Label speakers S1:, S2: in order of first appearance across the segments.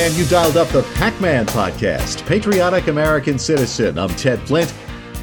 S1: And you dialed up the Pac Man podcast, Patriotic American Citizen. I'm Ted Flint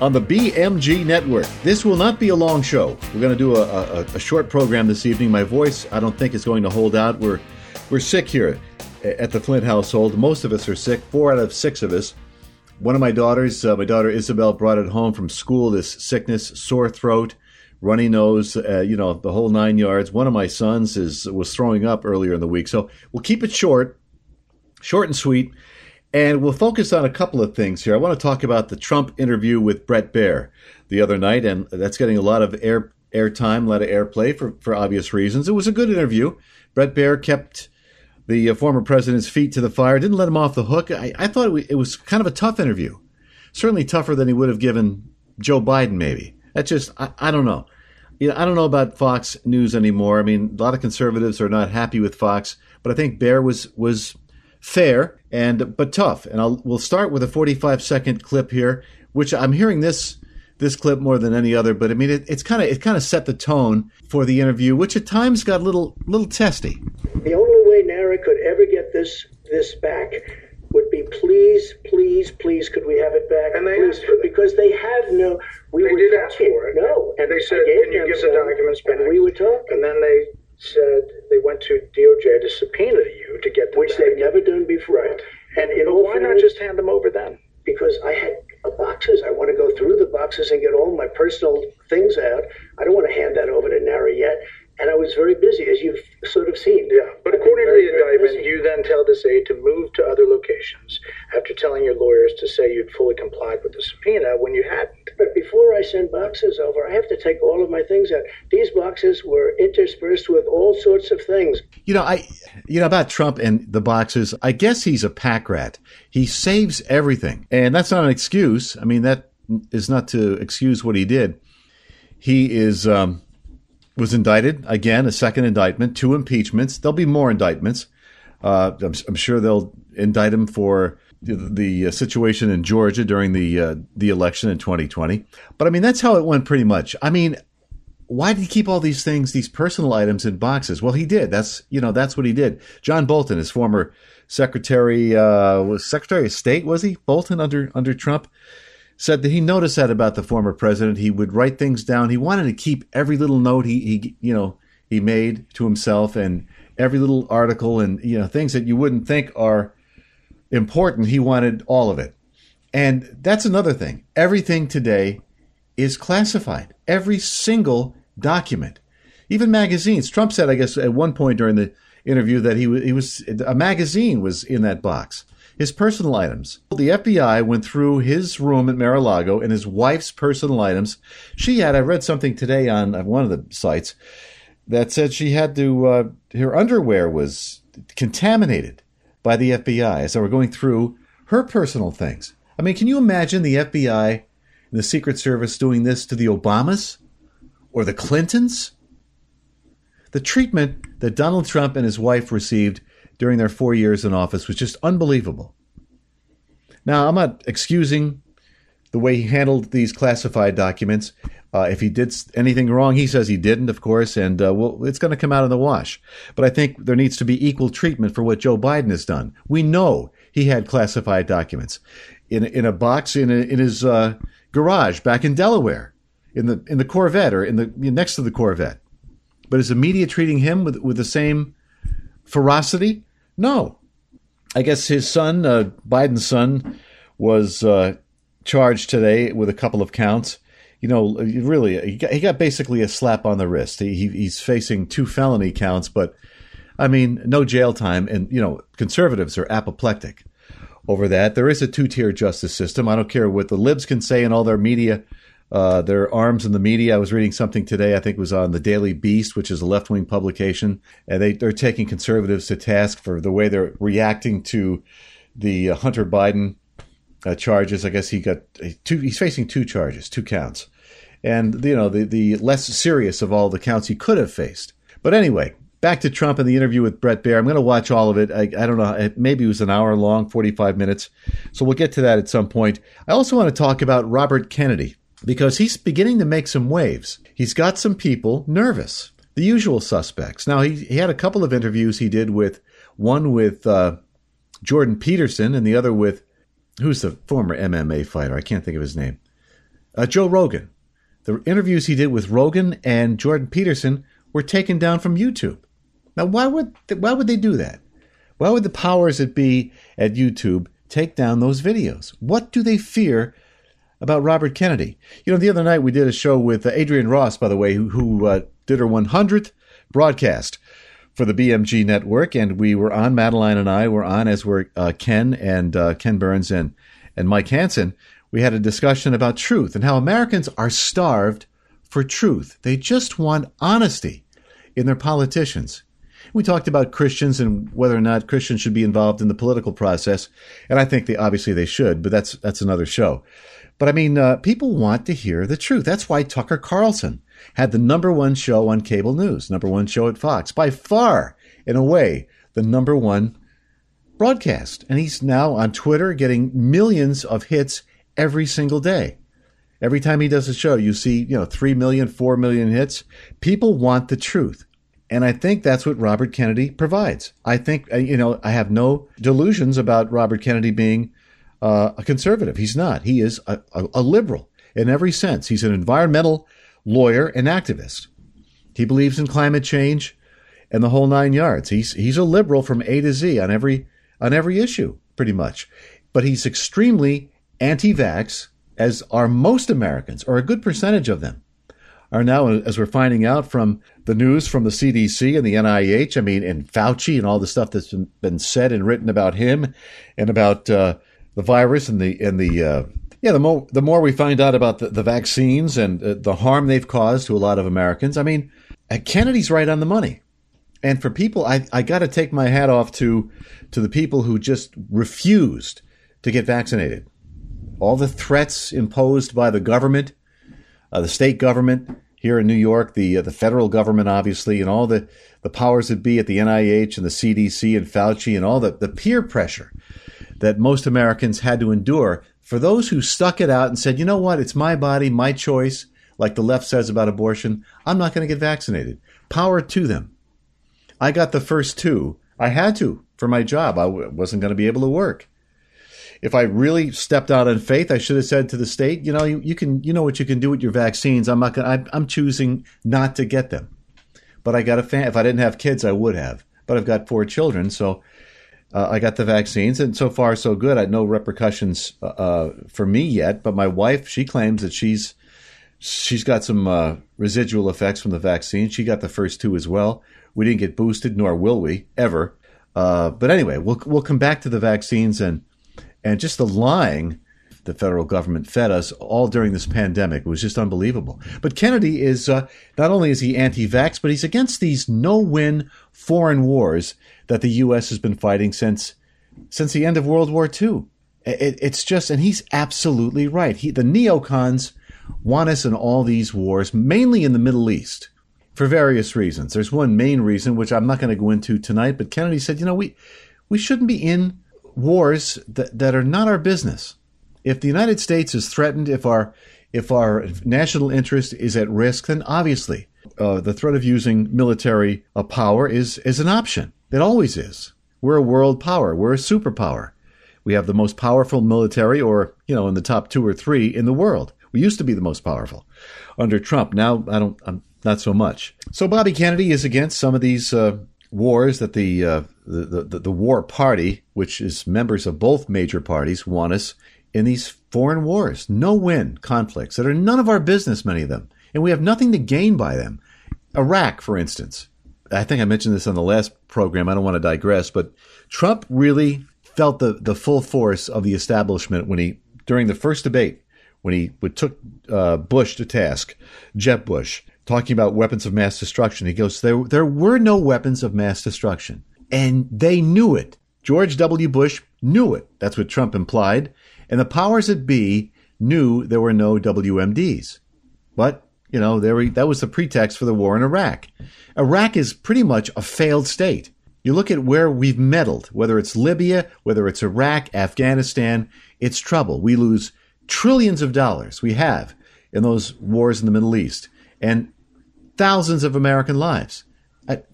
S1: on the BMG Network. This will not be a long show. We're going to do a, a, a, short program this evening. My voice, I don't think, is going to hold out. We're, we're sick here at the Flint household. Most of us are sick, four out of six of us. One of my daughters, uh, my daughter Isabel, brought it home from school this sickness, sore throat, runny nose, uh, you know, the whole nine yards. One of my sons is was throwing up earlier in the week. So we'll keep it short, short and sweet. And we'll focus on a couple of things here. I want to talk about the Trump interview with Brett Baier the other night, and that's getting a lot of air airtime, a lot of airplay for, for obvious reasons. It was a good interview. Brett Baier kept the uh, former president's feet to the fire, didn't let him off the hook. I, I thought it was kind of a tough interview, certainly tougher than he would have given Joe Biden. Maybe that's just I, I don't know. You know, I don't know about Fox News anymore. I mean, a lot of conservatives are not happy with Fox, but I think Baier was was fair and but tough. And I'll we'll start with a 45 second clip here, which I'm hearing this this clip more than any other. But I mean, it, it's kind of it kind of set the tone for the interview, which at times got a little little testy.
S2: The only way NARA could ever get this this back would be please, please, please, could we have it back?
S3: And they
S2: please,
S3: asked for that.
S2: because they have no. We
S3: They
S2: were
S3: did ask for it.
S2: No,
S3: And they
S2: I
S3: said,
S2: gave
S3: "Can you
S2: them
S3: give the documents back?"
S2: And we were talking,
S3: And then they said they went to DOJ to subpoena you to get them
S2: which
S3: back.
S2: they've never done before.
S3: Right.
S2: And in all
S3: why not just hand them over then?
S2: because I had boxes. I want to go through the boxes and get all my personal things out. I don't want to hand that over to NARA yet. And I was very busy, as you've sort of seen.
S3: Yeah, but
S2: I've
S3: according to
S2: very,
S3: the indictment, you then tell this aide to move to other locations after telling your lawyers to say you'd fully complied with the subpoena when you hadn't.
S2: But before I send boxes over, I have to take all of my things out. These boxes were interspersed with all sorts of things.
S1: You know, I you know about Trump and the boxes. I guess he's a pack rat. He saves everything, and that's not an excuse. I mean, that is not to excuse what he did. He is um, was indicted again, a second indictment, two impeachments. There'll be more indictments. Uh, I'm, I'm sure they'll indict him for the, uh, situation in Georgia during the uh, the election in 2020. But I mean, that's how it went pretty much. I mean, why did he keep all these things, these personal items in boxes? Well, he did. That's you know that's what he did. John Bolton, his former secretary, uh, was Secretary of State, was he Bolton under under Trump? Said that he noticed that about the former president. He would write things down. He wanted to keep every little note he, he you know he made to himself and every little article and you know things that you wouldn't think are important. He wanted all of it. And that's another thing. Everything today is classified. Every single document, even magazines. Trump said, I guess, at one point during the interview that he was, he was a magazine was in that box. His personal items. The FBI went through his room at Mar-a-Lago and his wife's personal items. She had. I read something today on one of the sites that said she had to. Uh, her underwear was contaminated by the FBI as they were going through her personal things. I mean, can you imagine the FBI and the Secret Service doing this to the Obamas or the Clintons? The treatment that Donald Trump and his wife received during their four years in office was just unbelievable. Now, I'm not excusing the way he handled these classified documents. Uh, if he did anything wrong, he says he didn't, of course, and uh, well, it's going to come out in the wash. But I think there needs to be equal treatment for what Joe Biden has done. We know he had classified documents in in a box in a, in his uh, garage back in Delaware, in the in the Corvette or in the next to the Corvette. But is the media treating him with with the same ferocity? No. I guess his son, uh, Biden's son, was uh, charged today with a couple of counts. You know, really, he got, he got basically a slap on the wrist. He, he, he's facing two felony counts, but I mean, no jail time. And, you know, conservatives are apoplectic over that. There is a two tier justice system. I don't care what the libs can say in all their media, uh, their arms in the media. I was reading something today, I think it was on the Daily Beast, which is a left wing publication, and they, they're taking conservatives to task for the way they're reacting to the uh, Hunter Biden uh, charges. I guess he got two, he's facing two charges, two counts. And, you know, the, the less serious of all the counts he could have faced. But anyway, back to Trump and the interview with Brett Baier. I'm going to watch all of it. I, I don't know. Maybe it was an hour long, 45 minutes. So we'll get to that at some point. I also want to talk about Robert Kennedy because he's beginning to make some waves. He's got some people nervous, the usual suspects. Now, he, he had a couple of interviews he did with one with uh, Jordan Peterson and the other with who's the former MMA fighter? I can't think of his name. Uh, Joe Rogan. The interviews he did with Rogan and Jordan Peterson were taken down from YouTube. Now, why would why would they do that? Why would the powers that be at YouTube take down those videos? What do they fear about Robert Kennedy? You know, the other night we did a show with uh, Adrienne Ross, by the way, who, who uh, did her 100th broadcast for the BMG network, and we were on. Madeline and I were on, as were uh, Ken and uh, Ken Burns and and Mike Hansen. We had a discussion about truth and how Americans are starved for truth. They just want honesty in their politicians. We talked about Christians and whether or not Christians should be involved in the political process, and I think they obviously they should, but that's that's another show. But I mean, uh, people want to hear the truth. That's why Tucker Carlson had the number one show on cable news, number one show at Fox, by far, in a way, the number one broadcast. And he's now on Twitter getting millions of hits every single day. Every time he does a show, you see, you know, 3 million, 4 million hits. People want the truth. And I think that's what Robert Kennedy provides. I think, uh, you know, I have no delusions about Robert Kennedy being uh, a conservative. He's not. He is a, a, a liberal in every sense. He's an environmental lawyer, and activist. He believes in climate change and the whole nine yards. He's he's a liberal from A to Z on every on every issue, pretty much. But he's extremely anti-vax, as are most Americans, or a good percentage of them are now, as we're finding out from the news from the CDC and the NIH. I mean, and Fauci and all the stuff that's been said and written about him and about uh, the virus and the and the uh, yeah, the more the more we find out about the, the vaccines and uh, the harm they've caused to a lot of Americans. I mean, uh, Kennedy's right on the money. And for people, I, I got to take my hat off to to the people who just refused to get vaccinated. All the threats imposed by the government, uh, the state government here in New York, the uh, the federal government, obviously, and all the, the powers that be at the NIH and the CDC and Fauci and all the, the peer pressure that most Americans had to endure for those who stuck it out and said, you know what, it's my body, my choice, like the left says about abortion, I'm not going to get vaccinated. Power to them. I got the first two. I had to for my job. I wasn't going to be able to work. If I really stepped out on faith, I should have said to the state, you know, you, you can, you know what you can do with your vaccines. I'm not going. I'm, I'm choosing not to get them. But I got a fan. If I didn't have kids, I would have. But I've got four children, so uh, I got the vaccines, and so far so good. I had no repercussions uh, uh, for me yet, but my wife she claims that she's she's got some uh, residual effects from the vaccine. She got the first two as well. We didn't get boosted, nor will we ever. Uh, but anyway, we'll we'll come back to the vaccines and and just the lying the federal government fed us all during this pandemic. It was just unbelievable. But Kennedy is uh, not only is he anti-vax, but he's against these no-win foreign wars that the U.S. has been fighting since since the end of World War II. It, it's just, and he's absolutely right. He, the neocons want us in all these wars, mainly in the Middle East, for various reasons. There's one main reason, which I'm not going to go into tonight, but Kennedy said, you know, we we shouldn't be in wars that, that are not our business. If the United States is threatened, if our if our national interest is at risk, then obviously uh, the threat of using military uh, power is is an option. It always is. We're a world power. We're a superpower. We have the most powerful military, or, you know, in the top two or three in the world. We used to be the most powerful under Trump. Now, I don't, I'm not so much. So Bobby Kennedy is against some of these uh, wars that the, uh, the, the, the war party, which is members of both major parties, want us in these foreign wars, no win conflicts that are none of our business, many of them. And we have nothing to gain by them. Iraq, for instance. I think I mentioned this on the last program. I don't want to digress, but Trump really felt the, the full force of the establishment when he, during the first debate, when he took uh, Bush to task, Jeb Bush, talking about weapons of mass destruction. He goes, there, there were no weapons of mass destruction. And they knew it. George W. Bush knew it. That's what Trump implied. And the powers that be knew there were no WMDs. But you know, there were, that was the pretext for the war in Iraq. Iraq is pretty much a failed state. You look at where we've meddled, whether it's Libya, whether it's Iraq, Afghanistan, it's trouble. We lose trillions of dollars. We have in those wars in the Middle East and thousands of American lives.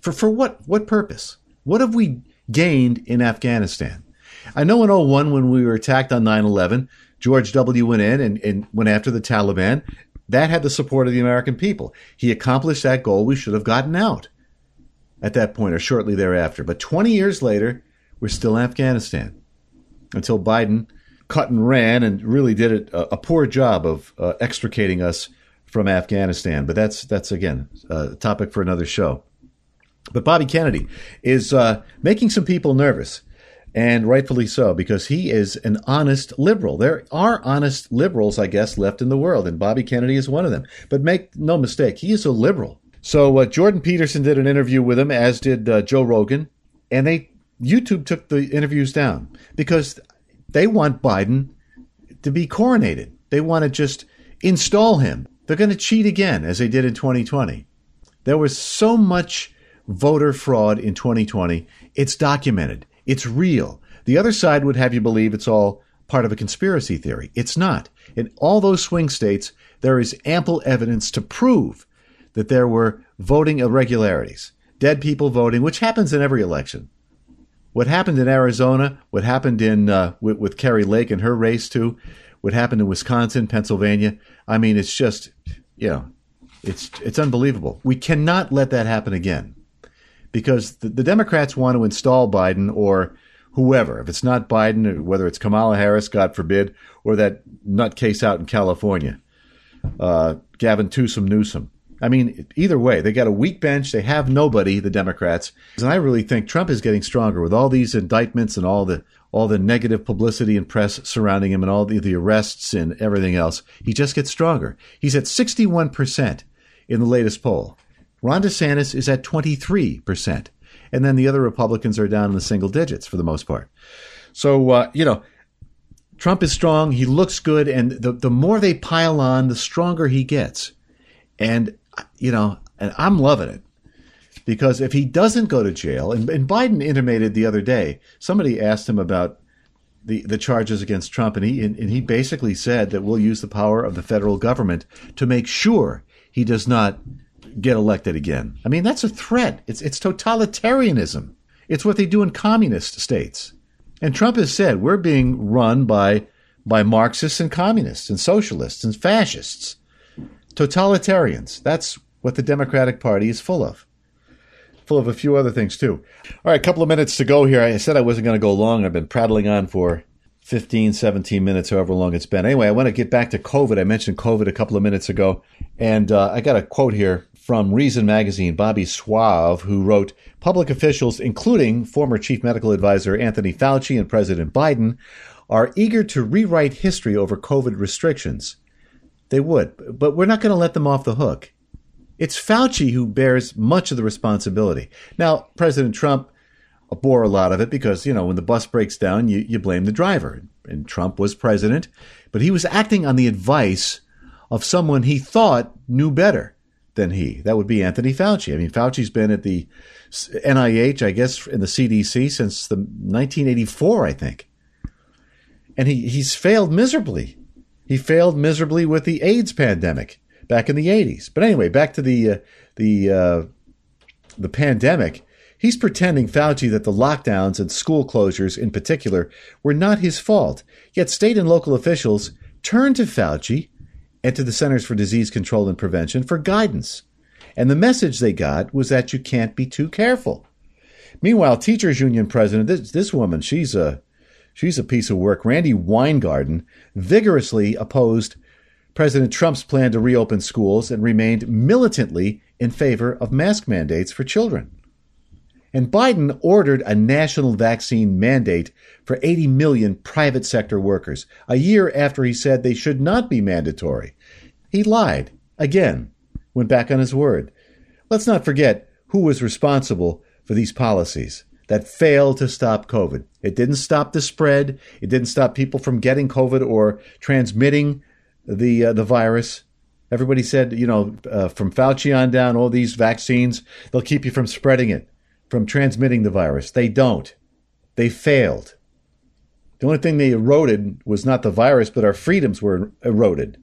S1: For, for what, what purpose? What have we gained in Afghanistan? I know in 01 when we were attacked on 9 11, George W. went in and, and went after the Taliban. That had the support of the American people. He accomplished that goal. We should have gotten out at that point or shortly thereafter. But 20 years later, we're still in Afghanistan until Biden cut and ran and really did a, a poor job of uh, extricating us from Afghanistan. But that's that's again a topic for another show. But Bobby Kennedy is uh, making some people nervous, and rightfully so, because he is an honest liberal. There are honest liberals, I guess, left in the world, and Bobby Kennedy is one of them. But make no mistake, he is a liberal. So uh, Jordan Peterson did an interview with him, as did uh, Joe Rogan, and they YouTube took the interviews down because they want Biden to be coronated. They want to just install him. They're going to cheat again, as they did in 2020. There was so much voter fraud in 2020. It's documented. It's real. The other side would have you believe it's all part of a conspiracy theory. It's not. In all those swing states, there is ample evidence to prove that there were voting irregularities, dead people voting, which happens in every election. What happened in Arizona, what happened in uh, with, with Kari Lake and her race too, what happened in Wisconsin, Pennsylvania. I mean, it's just, you know, it's it's unbelievable. We cannot let that happen again, because the, the Democrats want to install Biden or whoever. If it's not Biden, whether it's Kamala Harris, God forbid, or that nutcase out in California, uh, Gavin Newsom Newsom. I mean, either way, they got a weak bench. They have nobody, the Democrats. And I really think Trump is getting stronger with all these indictments and all the all the negative publicity and press surrounding him and all the, the arrests and everything else. He just gets stronger. He's at 61% in the latest poll. Ron DeSantis is at 23%. And then the other Republicans are down in the single digits for the most part. So, uh, you know, Trump is strong. He looks good. And the, the more they pile on, the stronger he gets. And you know, and I'm loving it because if he doesn't go to jail, and, and Biden intimated the other day, somebody asked him about the, the charges against Trump, and he and, and he basically said that we'll use the power of the federal government to make sure he does not get elected again. I mean, that's a threat. It's it's totalitarianism. It's what they do in communist states. And Trump has said we're being run by by Marxists and communists and socialists and fascists. Totalitarians. That's what the Democratic Party is full of. Full of a few other things, too. All right, a couple of minutes to go here. I said I wasn't going to go long. I've been prattling on for 15, 17 minutes, however long it's been. Anyway, I want to get back to COVID. I mentioned COVID a couple of minutes ago. And uh, I got a quote here from Reason Magazine, Bobby Soave, who wrote Public officials, including former Chief Medical Advisor Anthony Fauci and President Biden, are eager to rewrite history over COVID restrictions. They would, but we're not going to let them off the hook. It's Fauci who bears much of the responsibility. Now, President Trump uh, bore a lot of it because, you know, when the bus breaks down, you, you blame the driver. And Trump was president, but he was acting on the advice of someone he thought knew better than he. That would be Anthony Fauci. I mean, Fauci's been at the NIH, I guess, in the CDC since the 1984, I think. And he, he's failed miserably. He failed miserably with the AIDS pandemic back in the 80s. But anyway, back to the uh, the uh, the pandemic. He's pretending Fauci that the lockdowns and school closures in particular were not his fault. Yet state and local officials turned to Fauci and to the Centers for Disease Control and Prevention for guidance. And the message they got was that you can't be too careful. Meanwhile, teachers union president, this, this woman, she's a She's a piece of work. Randi Weingarten vigorously opposed President Trump's plan to reopen schools and remained militantly in favor of mask mandates for children. And Biden ordered a national vaccine mandate for 80 million private sector workers, a year after he said they should not be mandatory. He lied. Again, went back on his word. Let's not forget who was responsible for these policies that failed to stop COVID. It didn't stop the spread. It didn't stop people from getting COVID or transmitting the uh, the virus. Everybody said, you know, uh, from Fauci on down, all these vaccines, they'll keep you from spreading it, from transmitting the virus. They don't. They failed. The only thing they eroded was not the virus, but our freedoms were eroded.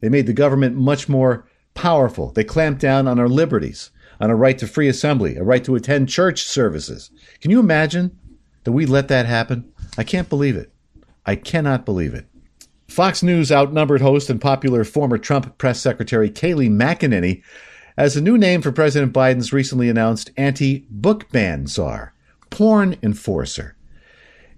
S1: They made the government much more powerful. They clamped down on our liberties on a right to free assembly, a right to attend church services. Can you imagine that we let that happen? I can't believe it. I cannot believe it. Fox News outnumbered host and popular former Trump press secretary Kayleigh McEnany as a new name for President Biden's recently announced anti book ban czar, porn enforcer.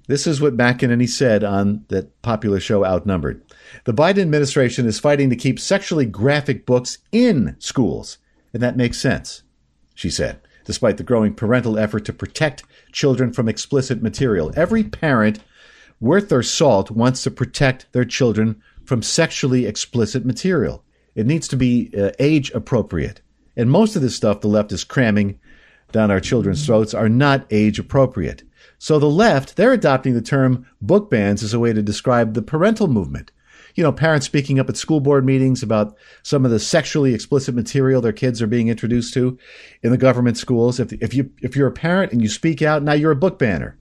S1: This is what McEnany said on that popular show Outnumbered. The Biden administration is fighting to keep sexually graphic books in schools, and that makes sense, she said, despite the growing parental effort to protect children from explicit material. Every parent worth their salt wants to protect their children from sexually explicit material. It needs to be uh, age appropriate. And most of this stuff the left is cramming down our children's throats are not age appropriate. So the left, they're adopting the term book bans as a way to describe the parental movement. You know, parents speaking up at school board meetings about some of the sexually explicit material their kids are being introduced to in the government schools. If, if you if you're a parent and you speak out, now you're a book banner.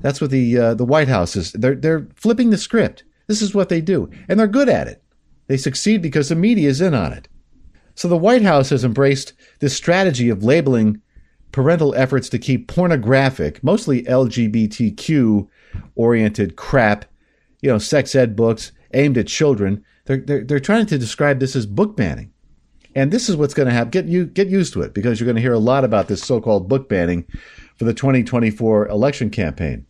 S1: That's what the uh, the White House is. They're they're flipping the script. This is what they do, and they're good at it. They succeed because the media is in on it. So the White House has embraced this strategy of labeling parental efforts to keep pornographic, mostly LGBTQ oriented crap, you know, sex ed books aimed at children. They're, they're, they're trying to describe this as book banning. And this is what's going to happen. Get you get used to it because you're going to hear a lot about this so-called book banning for the 2024 election campaign.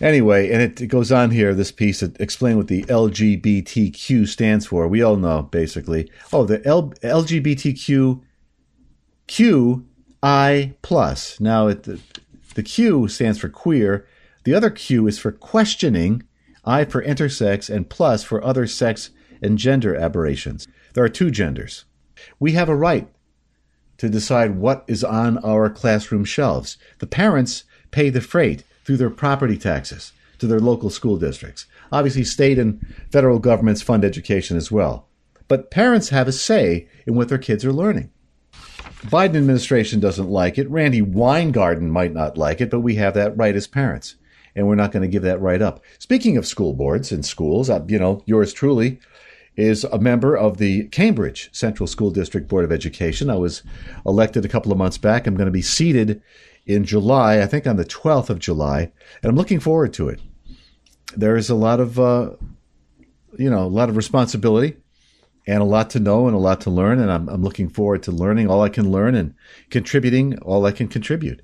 S1: Anyway, and it, it goes on here, this piece, to explain what the LGBTQ stands for. We all know, basically. Oh, the L, LGBTQ Q I plus. Now, it, the, the Q stands for queer. The other Q is for questioning, I for intersex, and plus for other sex and gender aberrations. There are two genders. We have a right to decide what is on our classroom shelves. The parents pay the freight through their property taxes to their local school districts. Obviously, state and federal governments fund education as well. But parents have a say in what their kids are learning. The Biden administration doesn't like it. Randi Weingarten might not like it, but we have that right as parents, and we're not going to give that right up. Speaking of school boards and schools, uh, you know, yours truly is a member of the Cambridge Central School District Board of Education. I was elected a couple of months back. I'm going to be seated in July, I think on the 12th of July, and I'm looking forward to it. There is a lot of, uh, you know, a lot of responsibility and a lot to know and a lot to learn. And I'm, I'm looking forward to learning all I can learn and contributing all I can contribute.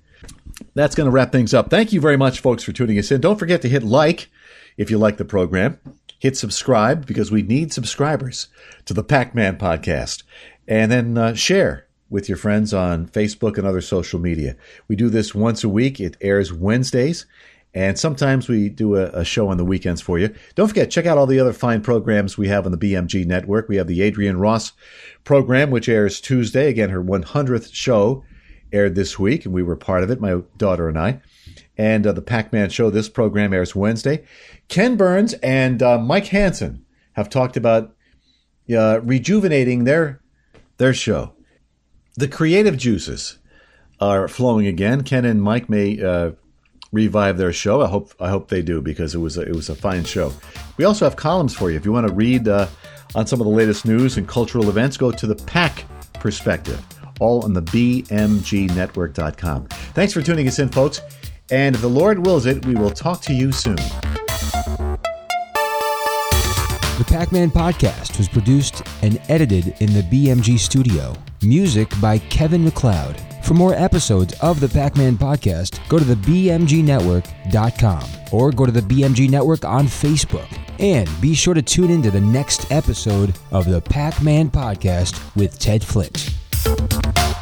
S1: That's going to wrap things up. Thank you very much, folks, for tuning us in. Don't forget to hit like if you like the program. Hit subscribe because we need subscribers to the Pac Man podcast. And then uh, share with your friends on Facebook and other social media. We do this once a week. It airs Wednesdays. And sometimes we do a, a, show on the weekends for you. Don't forget, check out all the other fine programs we have on the BMG network. We have the Adrian Ross program, which airs Tuesday. Again, her 100th show aired this week, and we were part of it, my daughter and I. And uh, the Pac Man show, this program airs Wednesday. Ken Burns and uh, Mike Hansen have talked about uh, rejuvenating their, their show. The creative juices are flowing again. Ken and Mike may uh, revive their show. I hope I hope they do because it was a, it was a fine show. We also have columns for you if you want to read uh, on some of the latest news and cultural events. Go to the Pack Perspective, all on the BMGNetwork.com. Thanks for tuning us in, folks. And if the Lord wills it, we will talk to you soon.
S4: The Pac Man podcast was produced and edited in the BMG studio. Music by Kevin MacLeod. For more episodes of the Pac Man podcast, go to the BMGNetwork.com or go to the BMG Network on Facebook. And be sure to tune in to the next episode of the Pac Man podcast with Ted Flint. Thank you.